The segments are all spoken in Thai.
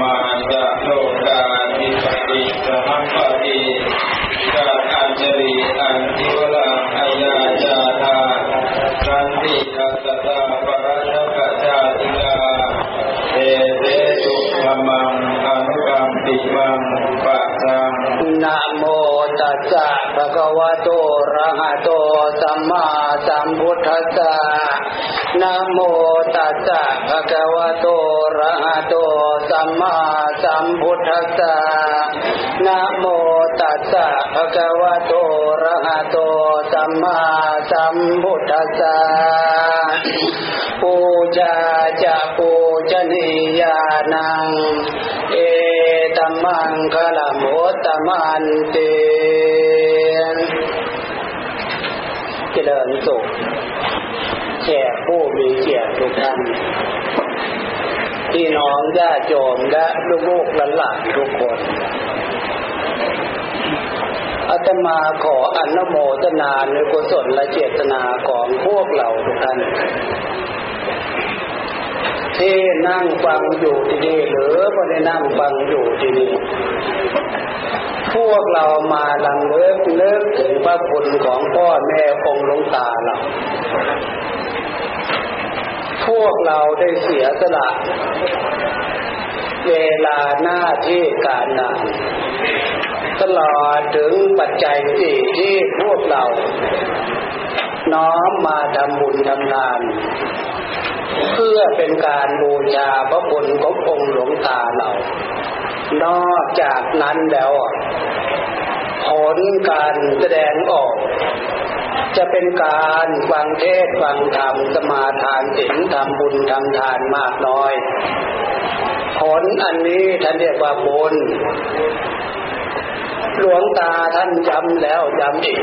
มาจะโลกาทิปติสหัมปติกาอัญชลี มมาสัมพุทธัสสะนะโมตัสสะภะคะวะโตอะระหะโตสัมมาสัมพุทธัสสะปูชาจะปูชนียานัง เอตัมมังคลโมตตมันเตเจริญสุขแขกผู้มีเกียรติทุกท่าน พี่น้องญาติโยมและลูกๆหลานทุกคนอาตมาขออนุโมทนาในกุศลและเจตนาของพวกเราทุกท่านที่นั่งฟังอยู่ที่นี่หรือไม่ได้นั่งฟังอยู่ที่นี่พวกเรามาลังเลิกเลิกถึงพระคุณของพ่อแม่องค์หลวงตาเรา พวกเราได้เสียสละ เวลาหน้าที่การงานตลอดถึงปัจจัยสี่ที่พวกเรา น้อมมาทำบุญทำทาน เพื่อเป็นการบูชาพระคุณขององค์หลวงตาเรา นอกจากนั้นแล้วผลการแสดงออก จะเป็นการฟังเทศฟังธรรมสมาทานศีลทำบุญทำทานมากน้อย ผลอันนี้ท่านเรียกว่าบุญหลวงตาท่านย้ำแล้วย้ำอีก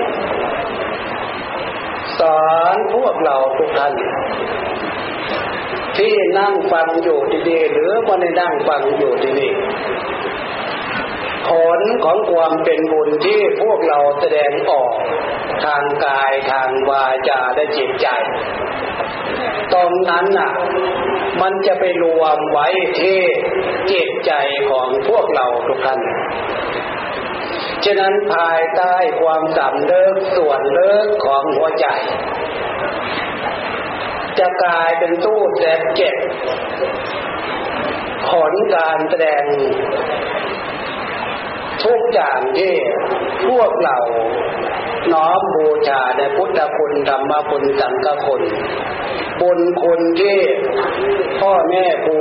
สอนพวกเราทุกท่านที่นั่งฟังอยู่ที่นี่หรือไม่ได้นั่งฟังอยู่ที่นี่ ผลของความเป็นบุญที่พวกเราแสดงออกทางกายทางวาจาและจิตใจ ตรงนั้นน่ะ มันจะไปรวมไว้ที่จิตใจของพวกเราทุกท่านฉะนั้นภายใต้ความสำเลิกส่วนเลิกของหัวใจ จะกลายเป็นตู้แสบเจ็บผลการแสดง ทุกอย่างที่พวกเราน้อมบูชาในพุทธคุณธรรมคุณสังฆคุณบุญคุณที่พ่อแม่ครู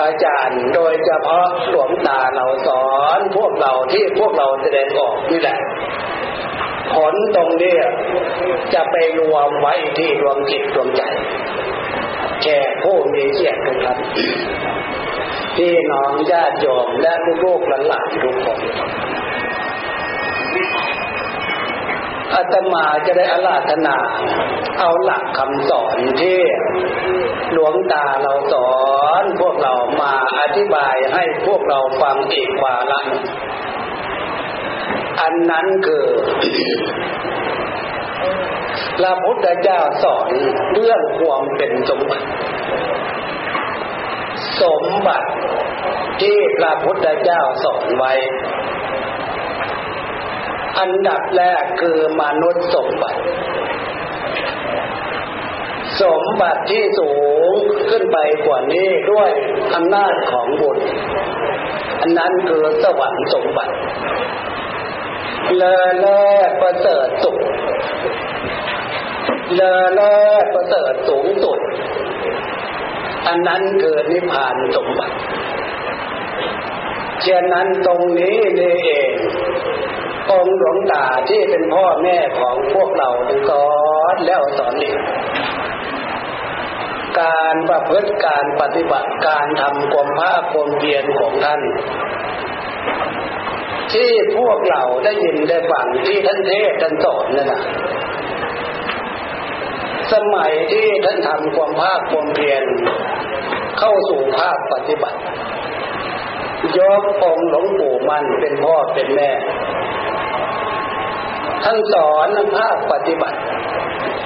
อาจารย์โดยเฉพาะหลวงตาเราสอนพวกเราที่พวกเราแสดงออกนี่แหละ ผลตรงนี้จะไปรวมไว้ที่ดวงจิตดวงใจแค่ผู้มีเกียรติทุกท่าน พี่น้องญาติโยมและลูกหลานทุกคนอาตมาจะได้อาราธนา เอาหลักคำสอนที่หลวงตาเราสอนพวกเรามาอธิบายให้พวกเราฟังอีกว่าระอันนั้นคือพระพุทธเจ้าสอนเรื่องความเป็นสมบัติ สมบัติที่พระพุทธเจ้าสอนไว้ อันดับแรกคือมนุษย์สมบัติ สมบัติที่สูงขึ้นไปกว่านี้ด้วยอำนาจของบุญอันนั้นคือสวรรค์สมบัติเลอเลิศประเสริฐสุขเลอเลิศประเสริฐสูงสุด อันนั้นคือนิพพานสมบัติเช่นนั้นตรงนี้นี่เององค์หลวงตาที่เป็นพ่อแม่ของพวกเราสอนแล้วสอนอีกการประพฤติการปฏิบัติการทำความภาคความเพียรของท่าน ที่พวกเราได้ยินได้ฟังที่ท่านเทศท่านสอนนั่นนะ สมัยที่ท่านทำความภาคความเพียรเข้าสู่ภาคปฏิบัติยกองค์หลวงปู่มันเป็นพ่อเป็นแม่ ท่านสอนภาคปฏิบัติ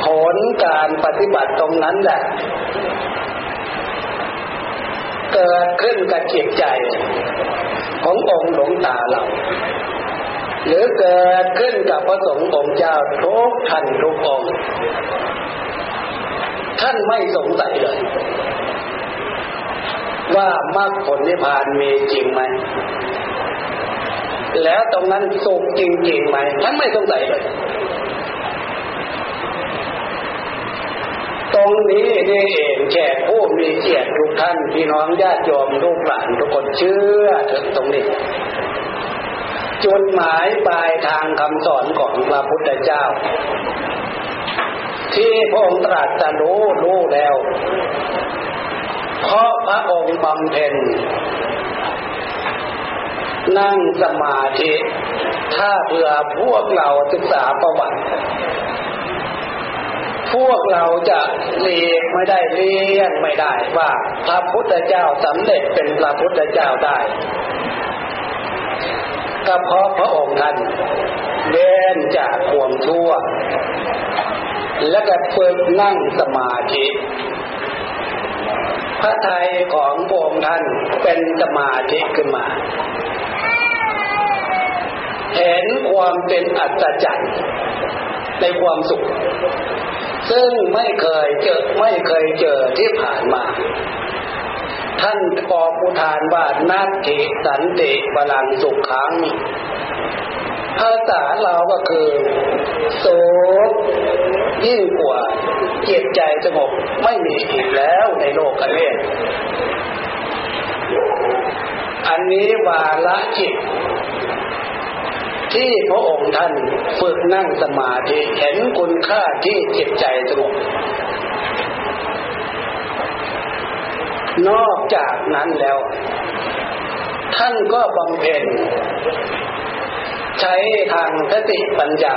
ผลการปฏิบัติตรงนั้นแหละ เกิดขึ้นกับจิตใจ ขององค์หลวงตาเรา หรือเกิดขึ้นกับพระสงฆ์องค์เจ้าทุกท่านทุกองค์ท่านไม่สงสัยเลย ว่ามรรคผลนิพพานมีจริงไหมแล้วตรงนั้นสุขจริงๆไหมท่านไม่สงสัยเลย ตรงนี้นี่เองแขกผู้มีเกียรติทุกท่าน พี่น้องญาติโยมลูกหลานทุกคนเชื่อถึงตรงนี้ จุดหมายปลายทางคำสอนของพระพุทธเจ้า ที่พระองค์ตรัสจะรู้รู้แล้ว เพราะพระองค์บำเพ็ญนั่งสมาธิ ถ้าเผื่อพวกเราศึกษาประวัติ พวกเราจะเลียกไม่ได้เลี่ยงไม่ได้ว่า พระพุทธเจ้าสำเร็จเป็นพระพุทธเจ้าได้ ก็เพราะพระองค์ท่านเว้นจากความชั่ว และก็ฝึกนั่งสมาธิพระไทยของพระองค์ท่านเป็นสมาธิขึ้นมา เห็นความเป็นอัศจรรย์ในความสุข ซึ่งไม่เคยเจอไม่เคยเจอที่ผ่านมา ท่านออกอุทานว่านาทิสันติบาลังสุขขังภาษาเราก็คือโสยิ่งกว่าเจ็บใจสงบไม่มีอีกแล้วในโลกอันนี้อันนี้วาละจิต ที่พระองค์ท่านฝึกนั่งสมาธิเห็นคุณค่าที่จิตใจสงบ นอกจากนั้นแล้ว ท่านก็บำเพ็ญใช้ทางสติปัญญา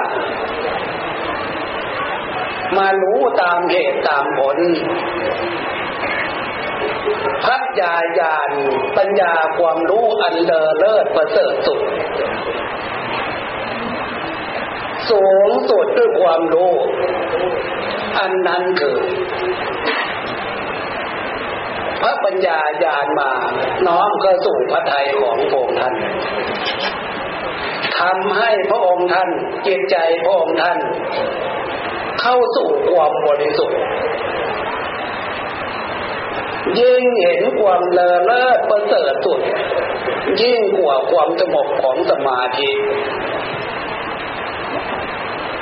มารู้ตามเหตุตามผลพัฒยาญาณปัญญาความรู้อันเลอเลิศประเสริฐสุด สูงสุดด้วยความรู้ อันนั้นคือ ปัญญาญาณมา น้อมก็สู่พระทัยของพระองค์ท่านทำให้พระองค์ท่านจิตใจพระองค์ท่าน เข้าสู่ความบริสุทธิ์ยิ่งเห็นความเลอเลิศประเสริฐสุด ยิ่งกว่าความสงบของสมาธิ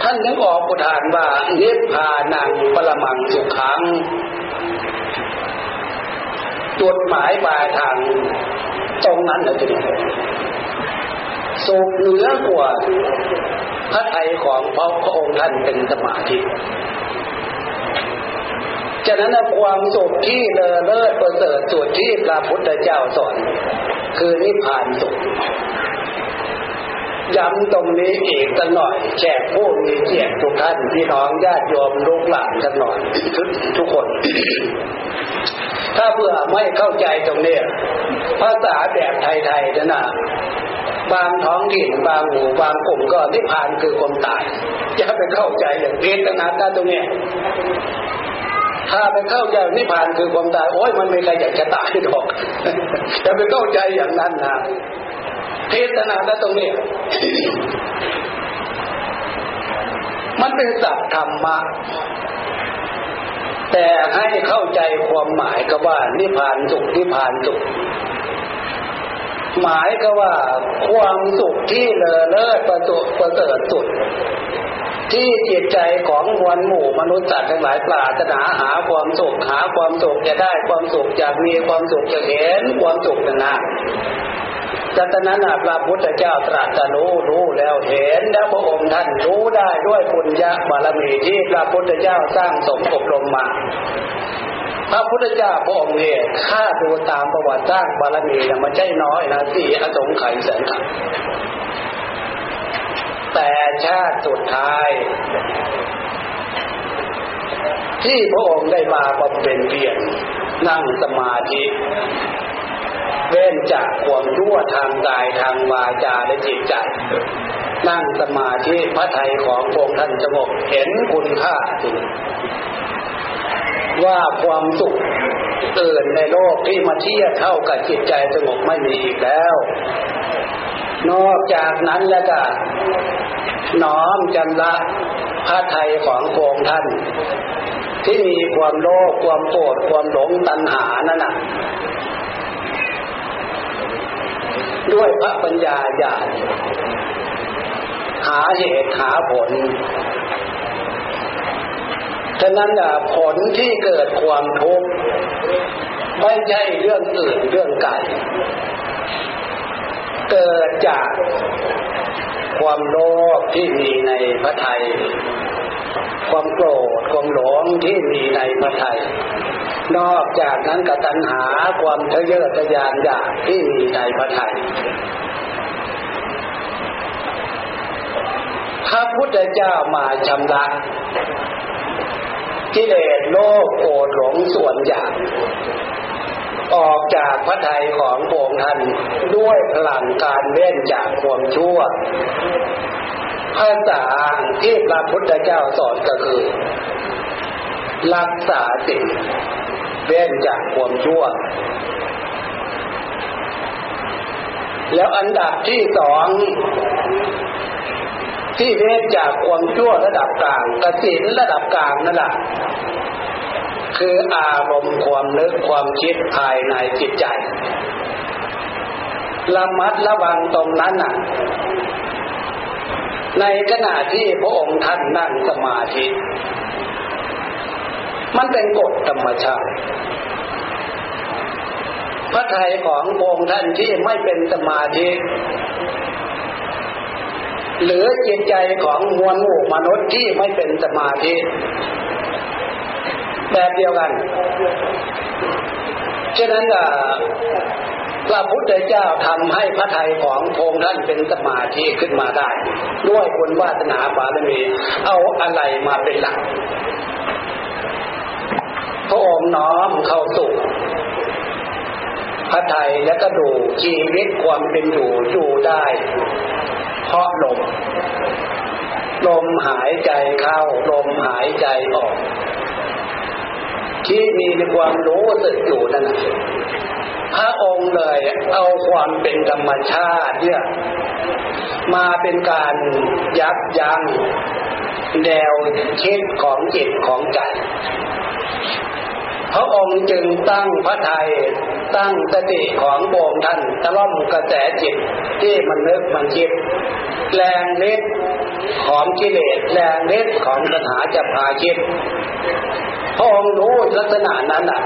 ท่านยังออกอุทานว่านิพพานังปรมังสุขัง จุดหมายปลายทางตรงนั้นเลยทีเดียวสุขเหนือกว่าพระไทยของพระพระองค์ท่านเป็นสมาธิฉะนั้นความสุขที่เลอเลิศประเสริฐสุดที่พระพุทธเจ้าสอน คือนิพพานสุข ย้ำตรงนี้อีกสักหน่อยแขกผู้มีเกียรติทุกท่านพี่น้องญาติโยมลูกหลานสักหน่อยทุกทุกคน ถ้าเพื่อไม่เข้าใจตรงนี้ภาษาแบบไทยๆนะนะบางท้องถิ่นบางหมู่บางกลุ่มก็นิพพานคือความตายจะไปเข้าใจอย่างเพศขนาดนั้นตรงนี้ถ้าไปเข้าใจนิพพานคือความตายโอ้ยมันไม่ใครอยากจะตายหรอกจะไปเข้าใจอย่างนั้นนะ เทศนาแล้ตรงนี้ มันเป็นศัพท์ธรรมะ แต่ให้เข้าใจความหมายก็ว่านิพพานสุขนิพพานสุข หมายก็ว่า ความสุขที่เลอเลิศประเสริฐประเสริฐสุด ที่จิตใจของมวลหมู่มนุษย์สัตว์ทั้งหลายปรารถนาหาความสุขหาความสุขจะได้ความสุขจะมีความสุขจะเห็นความสุขนั่นนะ จากนั้นพระพุทธเจ้าตรัสรู้รู้แล้วเห็นแล้วพระองค์ท่านรู้ได้ด้วยปุญญาบารมีที่พระพุทธเจ้าสร้างสมอบรมมาพระพุทธเจ้าพระองค์เนี่ยข้าดูตามประวัติสร้างบารมีเนี่ยมันใช่น้อยนะสี่อสงไขยแสนขันแต่ชาติสุดท้าย ที่พระองค์ได้มาบำเพ็ญเพียรนั่งสมาธิ เว้นจากความรั่วทางกายทางวาจาและจิตใจ นั่งสมาธิพระไทยของพระองค์ท่านสงบเห็นคุณค่าจริงว่าความสุขอื่นในโลกที่มาเทียบเท่ากับจิตใจสงบไม่มีอีกแล้ว นอกจากนั้นแล้วก็น้อมจำละพระไทยของโกงท่าน ที่มีความโลภความโกรธความหลงตัณหานั่นน่ะ ด้วยพระปัญญาญาณหาเหตุหาผล ฉะนั้นผลที่เกิดความทุกข์ไม่ใช่เรื่องอื่นเรื่องไก่เกิดจากความโลภที่มีในพระไทย ความโกรธความหลงที่มีในพระไทย นอกจากนั้นกตัญหาความทะเยอทะยานอยากที่มีในพระไทยพระพุทธเจ้ามาชำระกิเลสโลภโกรธหลงส่วนอยากออกจากพระทัยของพระองท่านด้วยพลังการเว้นจากความชั่วภาษาที่พระพุทธเจ้าสอนก็คือ รักษาสิ่ง เว้นจากความชั่ว แล้วอันดับที่สองที่เว้นจากความชั่วระดับกลางกสินระดับกลางนั่นแหละคืออารมณ์ความนึกความคิดภายในจิตใจ ระมัดระวังตรงนั้นน่ะ ในขณะที่พระองค์ท่านนั่งสมาธิ มันเป็นกฎธรรมชาติ พระไทยของพระองค์ท่านที่ไม่เป็นสมาธิหรือจิตใจของมวลหมู่มนุษย์ที่ไม่เป็นสมาธิ แบบเดียวกัน ฉะนั้นพระพุทธเจ้าทำให้พระไทยของพงท่านเป็นสมาธิขึ้นมาได้ ด้วยบุญวาสนาบารมี เอาอะไรมาเป็นหลัก ระองค์น้อมเข้าสู่พระไทยและก็ดูชีวิตความเป็นอยู่อยู่ได้ เพราะลมลมหายใจเข้าลมหายใจออก ที่มีความรู้สึกอยู่นั่นพระองค์เลยเอาความเป็นธรรมชาติเนี่ยมาเป็นการยับยั้งแนวคิดของจิตของใจ พระองค์จึงตั้งพระทัยตั้งสติของโบงท่านตะล่อมกระแสจิตที่มันนึกมันคิด แรงเล็ดของกิเลสแรงเล็ดของปัญหาจะพาคิดพระองค์รู้ลักษณะนั้นอะ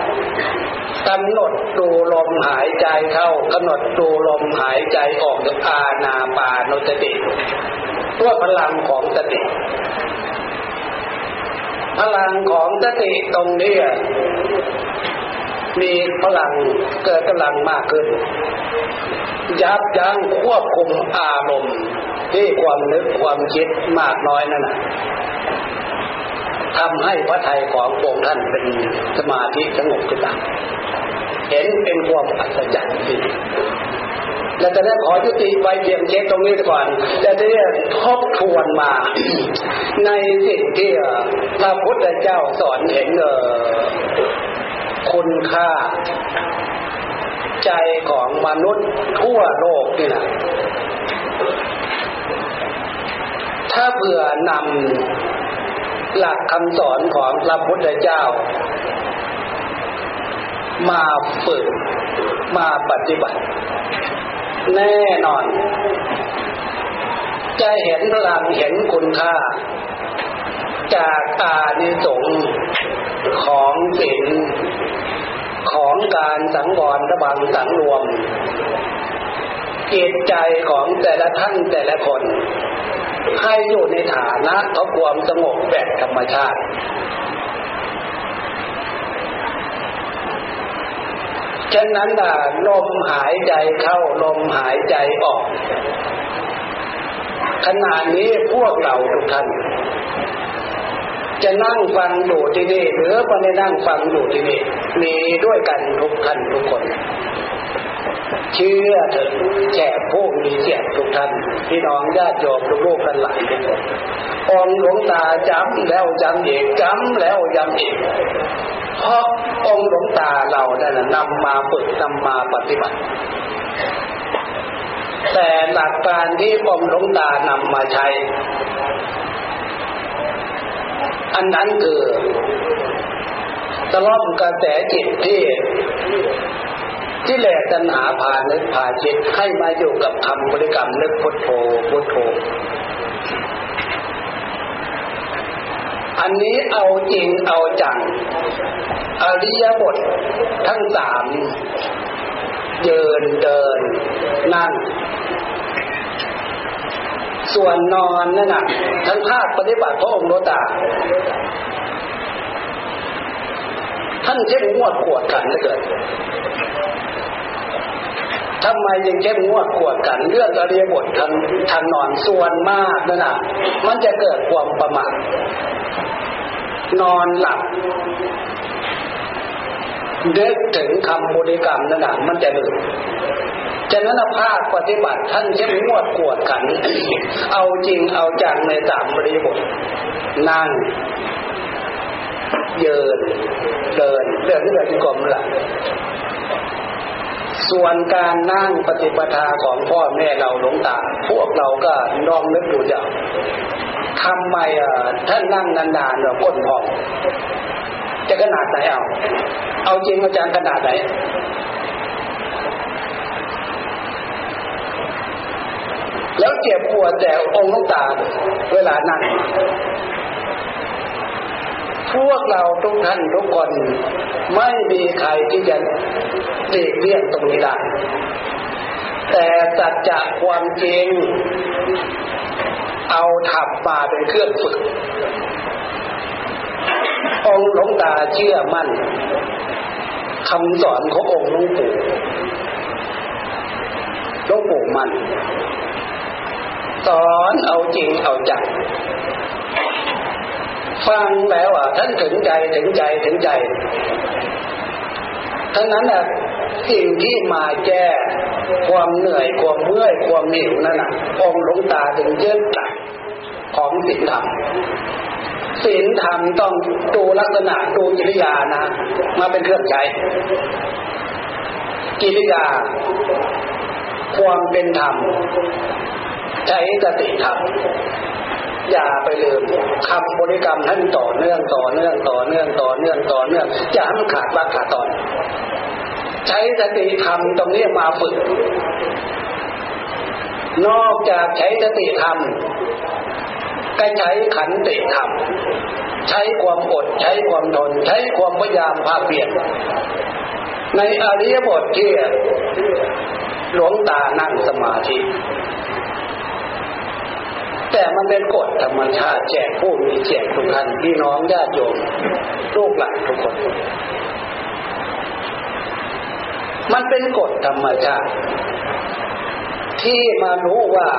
กำหนดดูลมหายใจเข้ากำหนดดูลมหายใจออกอาณาปานสติด้วยพลังของสติ พลังของสติตรงนี้มีพลังเกิดกำลังมากขึ้น ยับยั้งควบคุมอารมณ์ที่ความนึกความคิดมากน้อยนั่นนะทำให้พระไทยขององค์ท่านเป็นสมาธิสงบขึ้นมาเห็นเป็นความอัศจรรย์จริง แล้วจะได้ขอยุติไปเพียงเช็คตรงนี้ก่อนจะได้ทบทวนมา ในสิ่งที่พระพุทธเจ้าสอนเห็นเออคุณค่า ใจของมนุษย์ทั่วโลกนี่นะถ้าเผื่อนำหลักคำสอนของพระพุทธเจ้า มาฝึกมาปฏิบัติ แน่นอน จะเห็นพลังเห็นคุณค่า จากอานิสงส์ของศีลของการสังวรระบังสังรวมจิตใจของแต่ละท่านแต่ละคน ให้อยู่ในฐานะของความสงบแบบธรรมชาติ ฉะนั้นน่ะลมหายใจเข้าลมหายใจออก ขณะนี้พวกเราทุกท่านจะนั่งฟังอยู่ที่นี่หรือไม่ได้นั่งฟังอยู่ที่นี่มีด้วยกันทุกท่านทุกคน เชื่อเถอะแขกผู้มีเสียงทุกท่านพี่น้องญาติโยมลูกๆกันหลายคนองหลวงตาจำแล้วจำอีกจำแล้วจำอีกเพราะองหลวงตาเราเนี่ยนำมาฝึกนำมาปฏิบัติ แต่หลักการที่องหลวงตานำมาใช้ อันนั้นคือตลอดกระแสจิตที่ ที่แหลกตัณหาผ่านนึกผ่าจิตให้มาอยู่กับคำบริกรรมนึกพุทโธพุทโธ อันนี้เอาจริงเอาจัง อริยบททั้งสามเดินเดิน นั่ง ส่วนนอนนั่นน่ะทั้งภาคปฏิบัติพระองค์โลตา ท่านเข้มงวดขวดกันเหลือเกินทำไมยังเข้มงวดขวดกันเรื่องอริยบททางทางนอนส่วนมากนั่นน่ะ มันจะเกิดความประมาทนอนหลับเด็กถึงคำบริกรรมนั่นน่ะมันจะลืมฉะนั้นภาคปฏิบัติท่านเข้มงวดกวดขัน เอาจริงเอาจังในสามบริบท นั่ง เยินเดินเดินที่เดินที่กรมละส่วนการนั่งปฏิปทาของพ่อแม่เราหลวงตา พวกเราก็ลองนึกดูจ้ะทำไมอะท่านนั่งนานๆเราก้นพอง จะขนาดไหนเอาเอาจริงอาจารย์ขนาดไหนแล้วเจ็บปวดแต่องค์ลูกตา เวลานั่ง พวกเราทุกท่านทุกคน ไม่มีใครที่จะเลีกเลี่ยงตรงนี้ได้ แต่สัจจะความจริง เอาถับมาเป็นเครื่องฝึก องหลงตาเชื่อมั่นคำสอนขององค์หลวงปู่หลวงปู่มัน สอนเอาจริงเอาจัง ฟังแล้วอะท่านถึงใจถึงใจถึงใจทั้งนั้นอะสิ่งที่มาแก้ความเหนื่อยความเมื่อยความหิวนั่นน่ะองหลงตาถึงเยืดหลักของศีลธรรมศีลธรรมต้องดูลักษณะดูกิริยานะ มาเป็นเครื่องใช้กิริยา ความเป็นธรรมใช้สติธรรม อย่าไปลืมคำบริกรรมท่านต่อเนื่องต่อเนื่องต่อเนื่องต่อเนื่องต่อเนื่องอย่าให้มันขาดว่าขาดตอน ใช้สติธรรมตรงนี้มาฝึก นอกจากใช้สติธรรมก็ใช้ขันติธรรมใช้ความอดใช้ความทนใช้ความพยายามภาคเพียรในอริยบทที่หลวงตานั่งสมาธิ แต่มันเป็นกฎธรรมชาติแจกผู้มีแจกทุกท่านพี่น้องญาติโยมลูกหลานทุกคน มันเป็นกฎธรรมชาติ ที่มารู้ว่า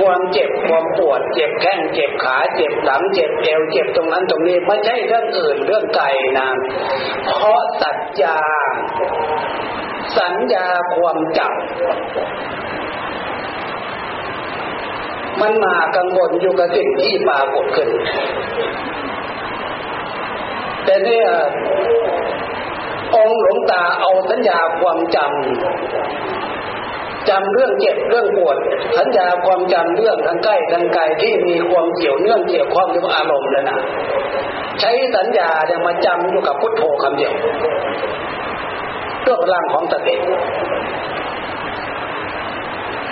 ความเจ็บความปวด เจ็บแข้งเจ็บขาเจ็บหลังเจ็บเอวเจ็บตรงนั้นตรงนี้ไม่ใช่เรื่องอื่นเรื่องไกลนะเพราะสัจจาสัญญาความจำ มันมากังวลอยู่กับสิ่งที่ปรากฏขึ้น แต่เนี่ยองหลวงตาเอาสัญญาความจำจำเรื่องเจ็บเรื่องปวด สัญญาความจำเรื่องทางใกล้ทางไกลที่มีความเกี่ยวเนื่องเกี่ยวข้องกับอารมณ์แล้วนะใช้สัญญาเนี่ยมาจำอยู่กับพุทโธคำเดียวด้วยพลังของสติ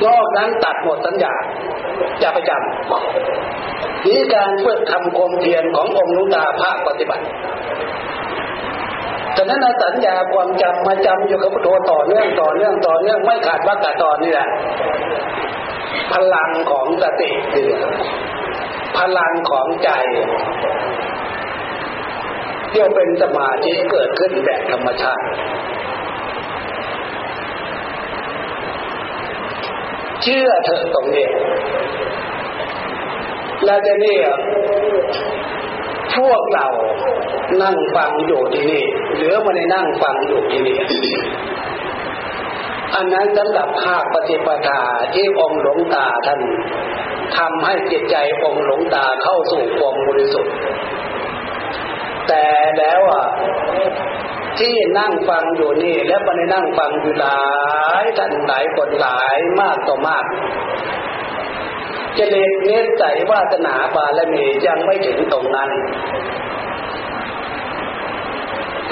นอกนั้นตัดหมดสัญญาอย่าไปจำนี่การฝึกทำความเพียรขององค์ลุงตาภาคปฏิบัติฉะนั้นสัญญาความจำมาจำอยู่กับพุทโธต่อเนื่องต่อเนื่องต่อเนื่องไม่ขาดวักกะตอนนี่แหละพลังของสติคือพลังของใจเที่ยวเป็นสมาธิเกิดขึ้นแบบธรรมชาติ ชื่อเถอะตรงนี้แล้วจะนี่พวกเรานั่งฟังอยู่ที่นี่หรือมาในนั่งฟังอยู่ที่นี่อันนั้นสำหรับภาคปฏิปทาที่องค์หลวงตาท่านทำให้จิตใจองค์หลวงตาเข้าสู่ความบริสุทธิ์แต่แล้วอะ ที่นั่งฟังอยู่นี่ แล้วมันนั่งฟังอยู่หลายท่านหลายคนหลายมากต่อมากจะเล็กเนสใสวาสนาบารมียังไม่ถึงตรงนั้น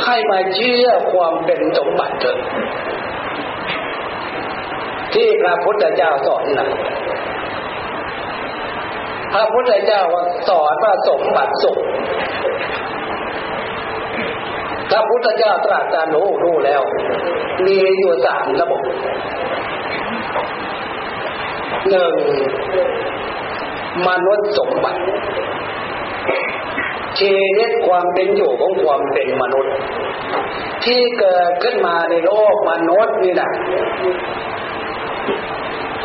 ให้มาเชื่อความเป็นสมบัติเถิดที่พระพุทธเจ้าสอนนะพระพุทธเจ้าสอนว่าสมบัติสุข พระพุทธเจ้าตรัสการรู้รู้แล้ว มีอยู่สามระบบหนึ่งมนุษย์สมบัติชีวิตความเป็นอยู่ของความเป็นมนุษย์ ที่เกิดขึ้นมาในโลกมนุษย์นี่นะ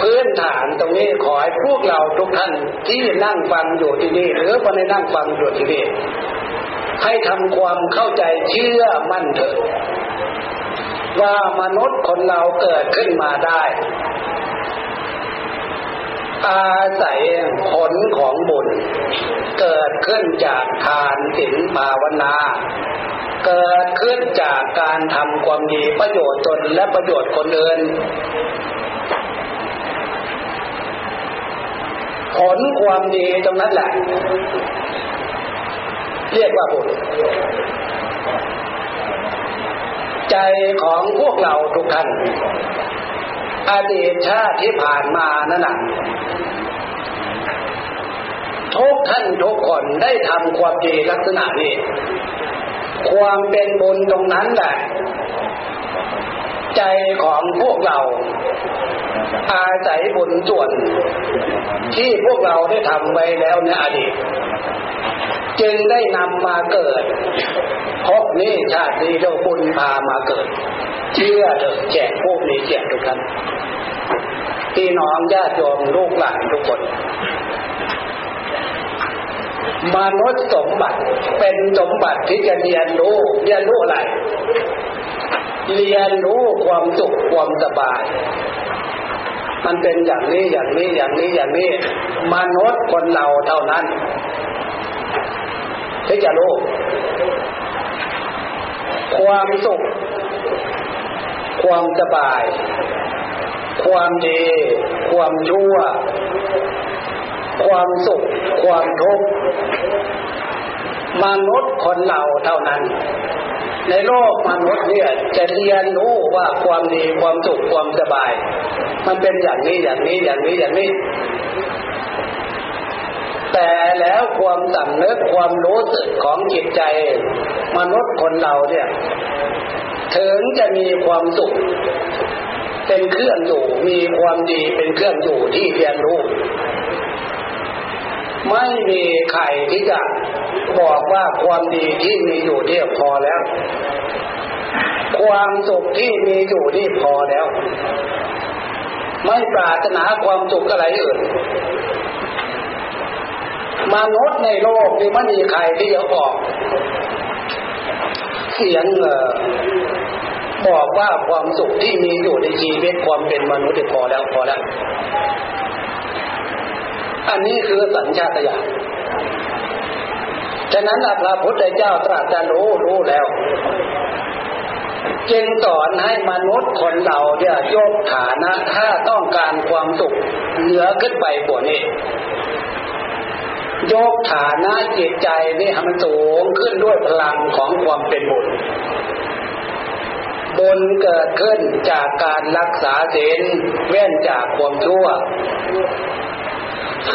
พื้นฐานตรงนี้ขอให้พวกเราทุกท่านที่นั่งฟังอยู่ที่นี่ หรือไในนั่งฟังอยู่ที่นี่ ให้ทำความเข้าใจเชื่อมั่นเถิดว่ามนุษย์คนเราเกิดขึ้นมาได้ อาศัยผลของบุญ เกิดขึ้นจากทานศีลภาวนา เกิดขึ้นจากการทำความดีประโยชน์ตนและประโยชน์คนอื่นผลความดีตรงนั้นแหละ เรียกว่าบุญใจของพวกเราทุกท่านอดีตชาติที่ผ่านมานั่นน่ะทุกท่านทุกคนได้ทำความดีลักษณะนี้ ความเป็นบุญตรงนั้นแหละ ใจของพวกเรา อาศัยบุญส่วน ที่พวกเราได้ทำไว้แล้วในอดีต จึงได้นำมาเกิดพบนี้ชาตินี้เราบุญพามาเกิด เชื่อเถอะแจกพวกนี้แจกทุกท่านพี่น้องญาติโยมลูกหลานทุกคนมนุษย์สมบัติเป็นสมบัติที่จะเรียนรู้เรียนรู้อะไร เรียนรู้ความสุขความสบาย มันเป็นอย่างนี้อย่างนี้อย่างนี้อย่างนี้ มนุษย์คนเราเท่านั้น ที่จะรู้ ความสุข ความสบาย ความดี ความชั่ว ความสุข ความทุกข์มนุษย์คนเราเท่านั้น ในโลกมนุษย์เนี่ยจะเรียนรู้ว่าความดีความสุขความสบาย มันเป็นอย่างนี้อย่างนี้อย่างนี้อย่างนี้ แต่แล้วความสำนึกความรู้สึกของจิตใจ มนุษย์คนเราเนี่ย ถึงจะมีความสุข เป็นเครื่องอยู่มีความดีเป็นเครื่องอยู่ที่เรียนรู้ ไม่มีใครที่จะบอกว่าความดีที่มีอยู่เนี่ยพอแล้ว ความสุขที่มีอยู่นี่พอแล้ว ไม่ปรารถนาความสุขอะไรอื่น มนุษย์ในโลกนี้ไม่มีใครที่จะออก เสียงบอกว่าความสุขที่มีอยู่ในชีวิตความเป็นมนุษย์พอแล้วพอแล้ว อันนี้คือสัญชาตญาณฉะนั้นพระพุทธเจ้าตรัสจะรู้รู้แล้ว จึงสอนให้มนุษย์คนเราเนี่ยยกฐานะถ้าต้องการความสุขเหนือขึ้นไปกว่านี้ ยกฐานะจิตใจนี่ให้มันสูงขึ้นด้วยพลังของความเป็นบุญบุญเกิดขึ้นจากการรักษาศีลเว้นจากความชั่ว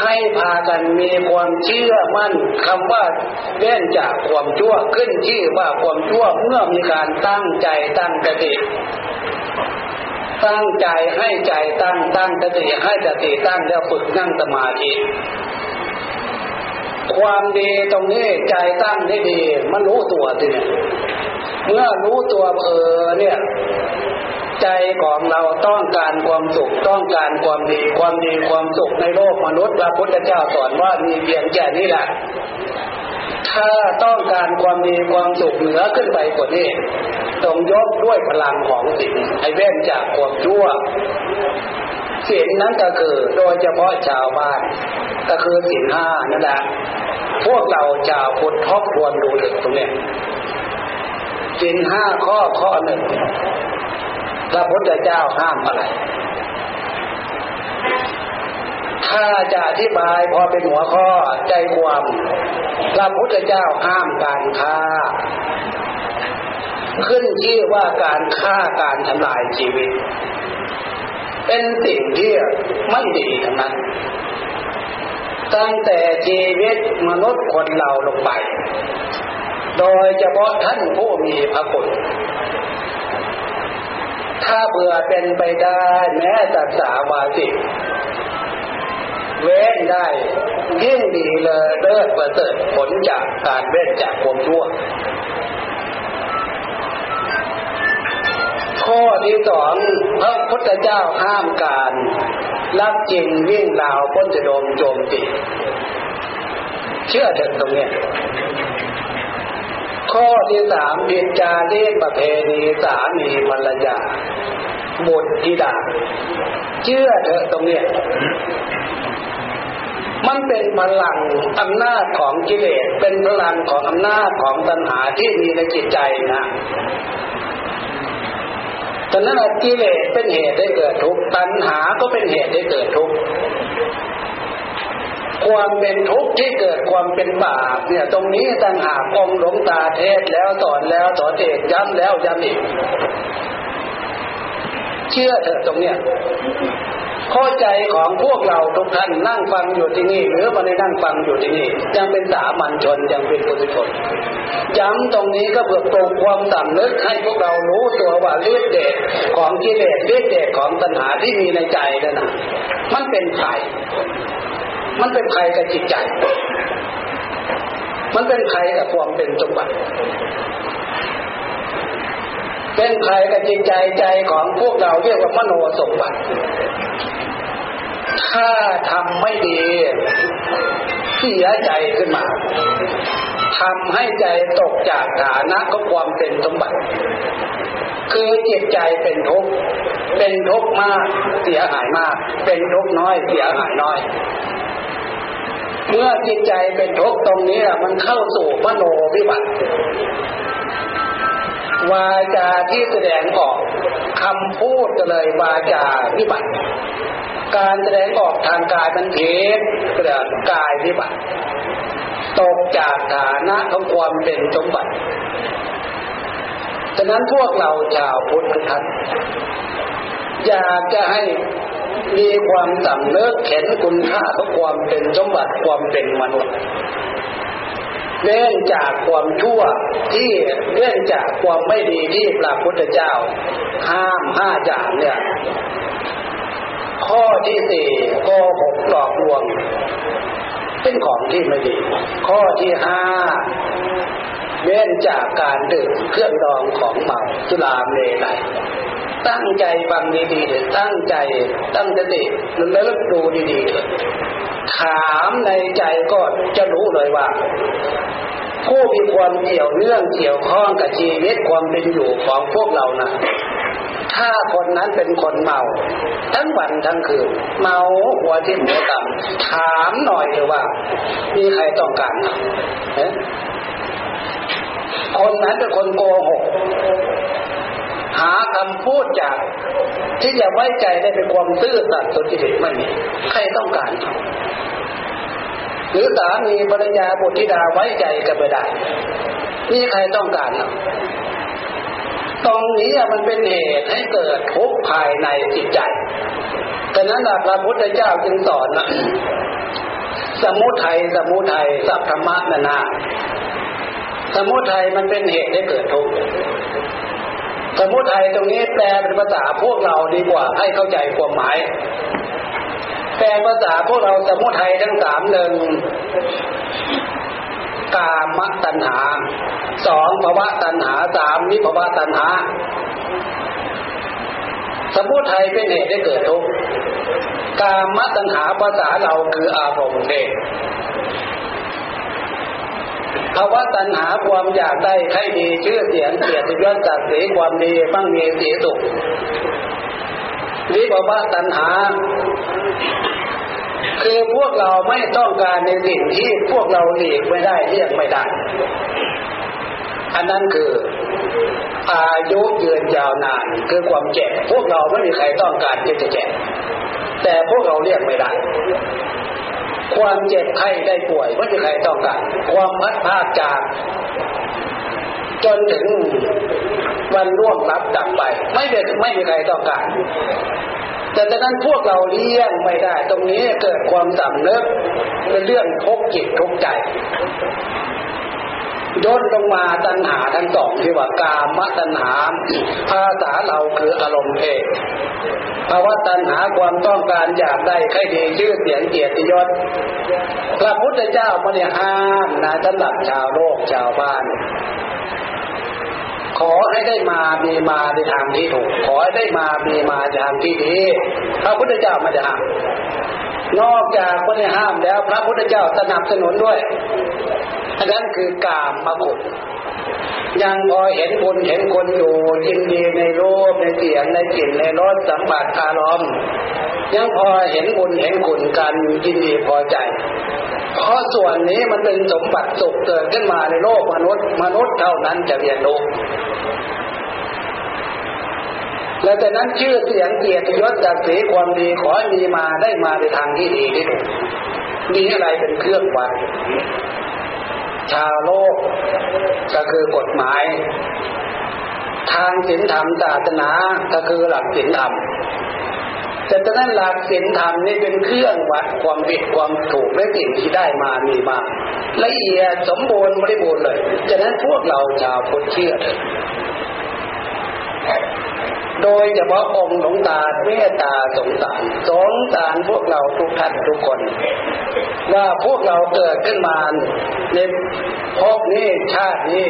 ให้พากันมีความเชื่อมั่นคำว่าเว้นจากความชั่วขึ้นชื่อว่าความชั่วเมื่อมีการตั้งใจตั้งสติตั้งใจให้ใจตั้งตั้งสติให้สติตั้งแล้วฝึกนั่งสมาธิ ความดีตรงนี้ใจตั้งได้ดี มันรู้ตัวสิเนี่ยเมื่อรู้ตัวเออเนี่ย ใจของเราต้องการความสุขต้องการความดี ความดีความสุขในโลกมนุษย์พระพุทธเจ้าสอนว่ามีเพียงแค่นี้แหละถ้าต้องการความดีความสุขเหนือขึ้นไปกว่านี้ต้องยกด้วยพลังของสิ่งให้เว้นจากความชั่ว ศีลนั้นก็คือโดยเฉพาะชาวบ้าน ก็คือศีลห้านั่นแหละพวกเราชาวพุทธทบทวนดูถึงตรงนี้ศีลห้าข้อข้อหนึ่งพระพุทธเจ้าห้ามอะไร ถ้าจะอธิบายพอเป็นหัวข้อใจความพระพุทธเจ้าห้ามการฆ่า ขึ้นชื่อว่าการฆ่าการทำลายชีวิต เป็นสิ่งที่ไม่ดีทั้งนั้น ตั้งแต่ชีวิตมนุษย์คนเราลงไป โดยเฉพาะท่านผู้มีพระคุณถ้าเบื่อเป็นไปได้แม้แต่สาวาสิเว้นได้ยิ่งดีเลยเลิศประเสริฐผลจากการเว้นจากความชั่ว ข้อที่สองพระพุทธเจ้าห้ามการลักจริงวิ่งราวพ้นจะโดมโจมตีเชื่อเถิดตรงนี้ข้อที่สามผิดจารีตประเพณีสามีภรรยาบุตรธิดาเชื่อเถอะตรงนี้มันเป็นพลังอำนาจของกิเลสเป็นพลังของอำนาจของตัณหาที่มีในจิตใจนะ ฉะนั้นกิเลสเป็นเหตุให้เกิดทุกข์ตัณหาก็เป็นเหตุให้เกิดทุกข์ความเป็นทุกข์ที่เกิดความเป็นบาปเนี่ย ตรงนี้ต่างหากองหลงตาเทศแล้วสอนแล้วสอนเอกย้ำแล้วย้ำอีก เชื่อเถอะตรงเนี้ย ข้อใจของพวกเราทุกท่านนั่งฟังอยู่ที่นี่ หรือมาในนั่งฟังอยู่ที่นี่ ยังเป็นสามัญชนยังเป็นปุถุชนย้ำตรงนี้ก็เพื่อปลุกความสำนึกให้พวกเรารู้ตัวว่าฤทธิ์เดชของกิเลสฤทธิ์เดชของตัณหาที่มีในใจนั่นนะมันเป็นภัยมันเป็นภัยกับจิตใจ มันเป็นภัยกับความเป็นสมบัติเป็นภัยกับจิตใจใจของพวกเราเรียกว่ามโนสมบัติ ถ้าทำไม่ดี เสียใจขึ้นมาทำให้ใจตกจากฐานะของความเป็นสมบัติ คือจิตใจเป็นทุกข์เป็นทุกข์มากเสียหายมาก เป็นทุกข์น้อยเสียหายน้อย เมื่อจิตใจเป็นทุกข์ตรงนี้มันเข้าสู่มโนวิบัติวาจาที่แสดงออกคำพูดก็เลยวาจาวิบัติ การแสดงออกทางกายมันเท็เกิดกายวิบัติตกจากฐานะของความเป็นสมบัติฉะนั้นพวกเราชาวพุทธท่านอยากจะให้มีความสำนึกเห็นคุณค่าของความเป็นสมบัติความเป็นมนุษย์เลื่อนจากความชั่วที่เลื่อนจากความไม่ดีที่พระพุทธเจ้า ห้ามห้าอย่างเนี่ย ข้อที่สี่โกหกหลอกลวง เป็นของที่ไม่ดี ข้อที่ห้าเลื่นจากการดื่มเครื่องดองของเมาสุราเมลัยตั้งใจฟังดีๆเถิดตั้งใจตั้งสติแล้วลึกดูดีๆเถิดถามในใจก็จะรู้เลยว่า ผู้มีความเกี่ยวเนื่องเกี่ยวข้องกับชีวิตความเป็นอยู่ของพวกเรานะ ถ้าคนนั้นเป็นคนเมา ทั้งวันทั้งคืนเมาหัวที่หัวต่ำถามหน่อยเลยว่า มีใครต้องการคนนั้นเป็นคนโกหก หาคำพูดจาก ที่จะไว้ใจได้เป็นความซื่อสัตย์สุจริตไม่มีใครต้องการหรือสามีภรรยาบุตรธิดาไว้ใจกันไม่ได้ นี่ใครต้องการ ตรงนี้มันเป็นเหตุให้เกิดทุกข์ภายในจิตใจดังนั้นพระพุทธเจ้าจึงสอนนะสมุทัยสมุทัยสัพพมะนานาสมุทัยมันเป็นเหตุให้เกิดทุกข์สมุทัยตรงนี้แปลเป็นภาษาพวกเราดีกว่าให้เข้าใจความหมาย แปลภาษาพวกเราสมุทัยทั้งสามหนึ่ง กามตัณหาสองภาวะตัณหาสามวิภาวะตัณหา สมุทัยเป็นเหตุให้เกิดทุกข์กามตัณหาภาษาเราคืออารมณ์เด็กภาวะตัณหาความอยากได้ให้ดีชื่อเสียงเกียรติยศศักรีความดีมั่งมีสีสุขวิภาวะตัณหา คือพวกเราไม่ต้องการในสิ่งที่พวกเราหลีกไม่ได้เลี่ยงไม่ได้ อันนั้นคืออายุยืนยาวนานคือความแก่พวกเราไม่มีใครต้องการที่จะแก่แต่พวกเราเลี่ยงไม่ได้ ความเจ็บไข้ได้ป่วยไม่มีใครต้องการ ความพัดพาจาก จนถึงวันร่วงรับดับไป ไม่เป็นไม่มีใครต้องการ แต่ดังนั้นพวกเราเลี่ยงไม่ได้ ตรงนี้เกิดความสำนึกเป็นเรื่องทุกจิตทุกใจย่นลงมาตัณหาทั้งสองที่ว่ากามตัณหา ภาษาเราคืออารมณ์เพศภาวะตัณหาความต้องการอยากได้ใครดีชื่อเสียงเกียรติยศพระพุทธเจ้าไม่ได้ห้ามนะสำหรับชาวโลกชาวบ้าน ขอให้ได้มามีมาในทางที่ถูก ขอให้ได้มามีมาในทางที่ดี พระพุทธเจ้าไม่ได้ห้าม นอกจากไม่ได้ห้ามแล้ว พระพุทธเจ้าสนับสนุนด้วยอันนั้นคือกามมาขุด ยังพอเห็นคนเห็นคนอยู่ยินดีในรูปในเสียงในกลิ่นในรสสัมผัสอารมณ์ยังพอเห็นบุญเห็นคุณกันยินดีพอใจ เพราะส่วนนี้มันเป็นสมบัติสุขเกิดขึ้นมาในโลกมนุษย์ มนุษย์เท่านั้นจะเรียนรู้และแต่นั้นชื่อเสียงเกียรติยศจากสีความดีขอให้มีมาได้มาในทางที่ดีที่ถูกมีอะไรเป็นเครื่องวัด ชาวโลก ก็คือกฎหมาย ทางศีลธรรมศาสนาก็คือหลักศีลธรรมแต่ตอนนั้นหลักศีลธรรมนี่เป็นเครื่องวัดความผิดความถูกและสิ่งที่ได้มามีมาละเอียดสมบูรณ์บริบูรณ์เลยฉะนั้นพวกเราชาวพุทธเชื่อ โดยเฉพาะองค์หลวงตาเมตตาสงสารสงสารพวกเราทุกท่านทุกคน ว่าพวกเราเกิดขึ้นมาในพนี้ชาตินี้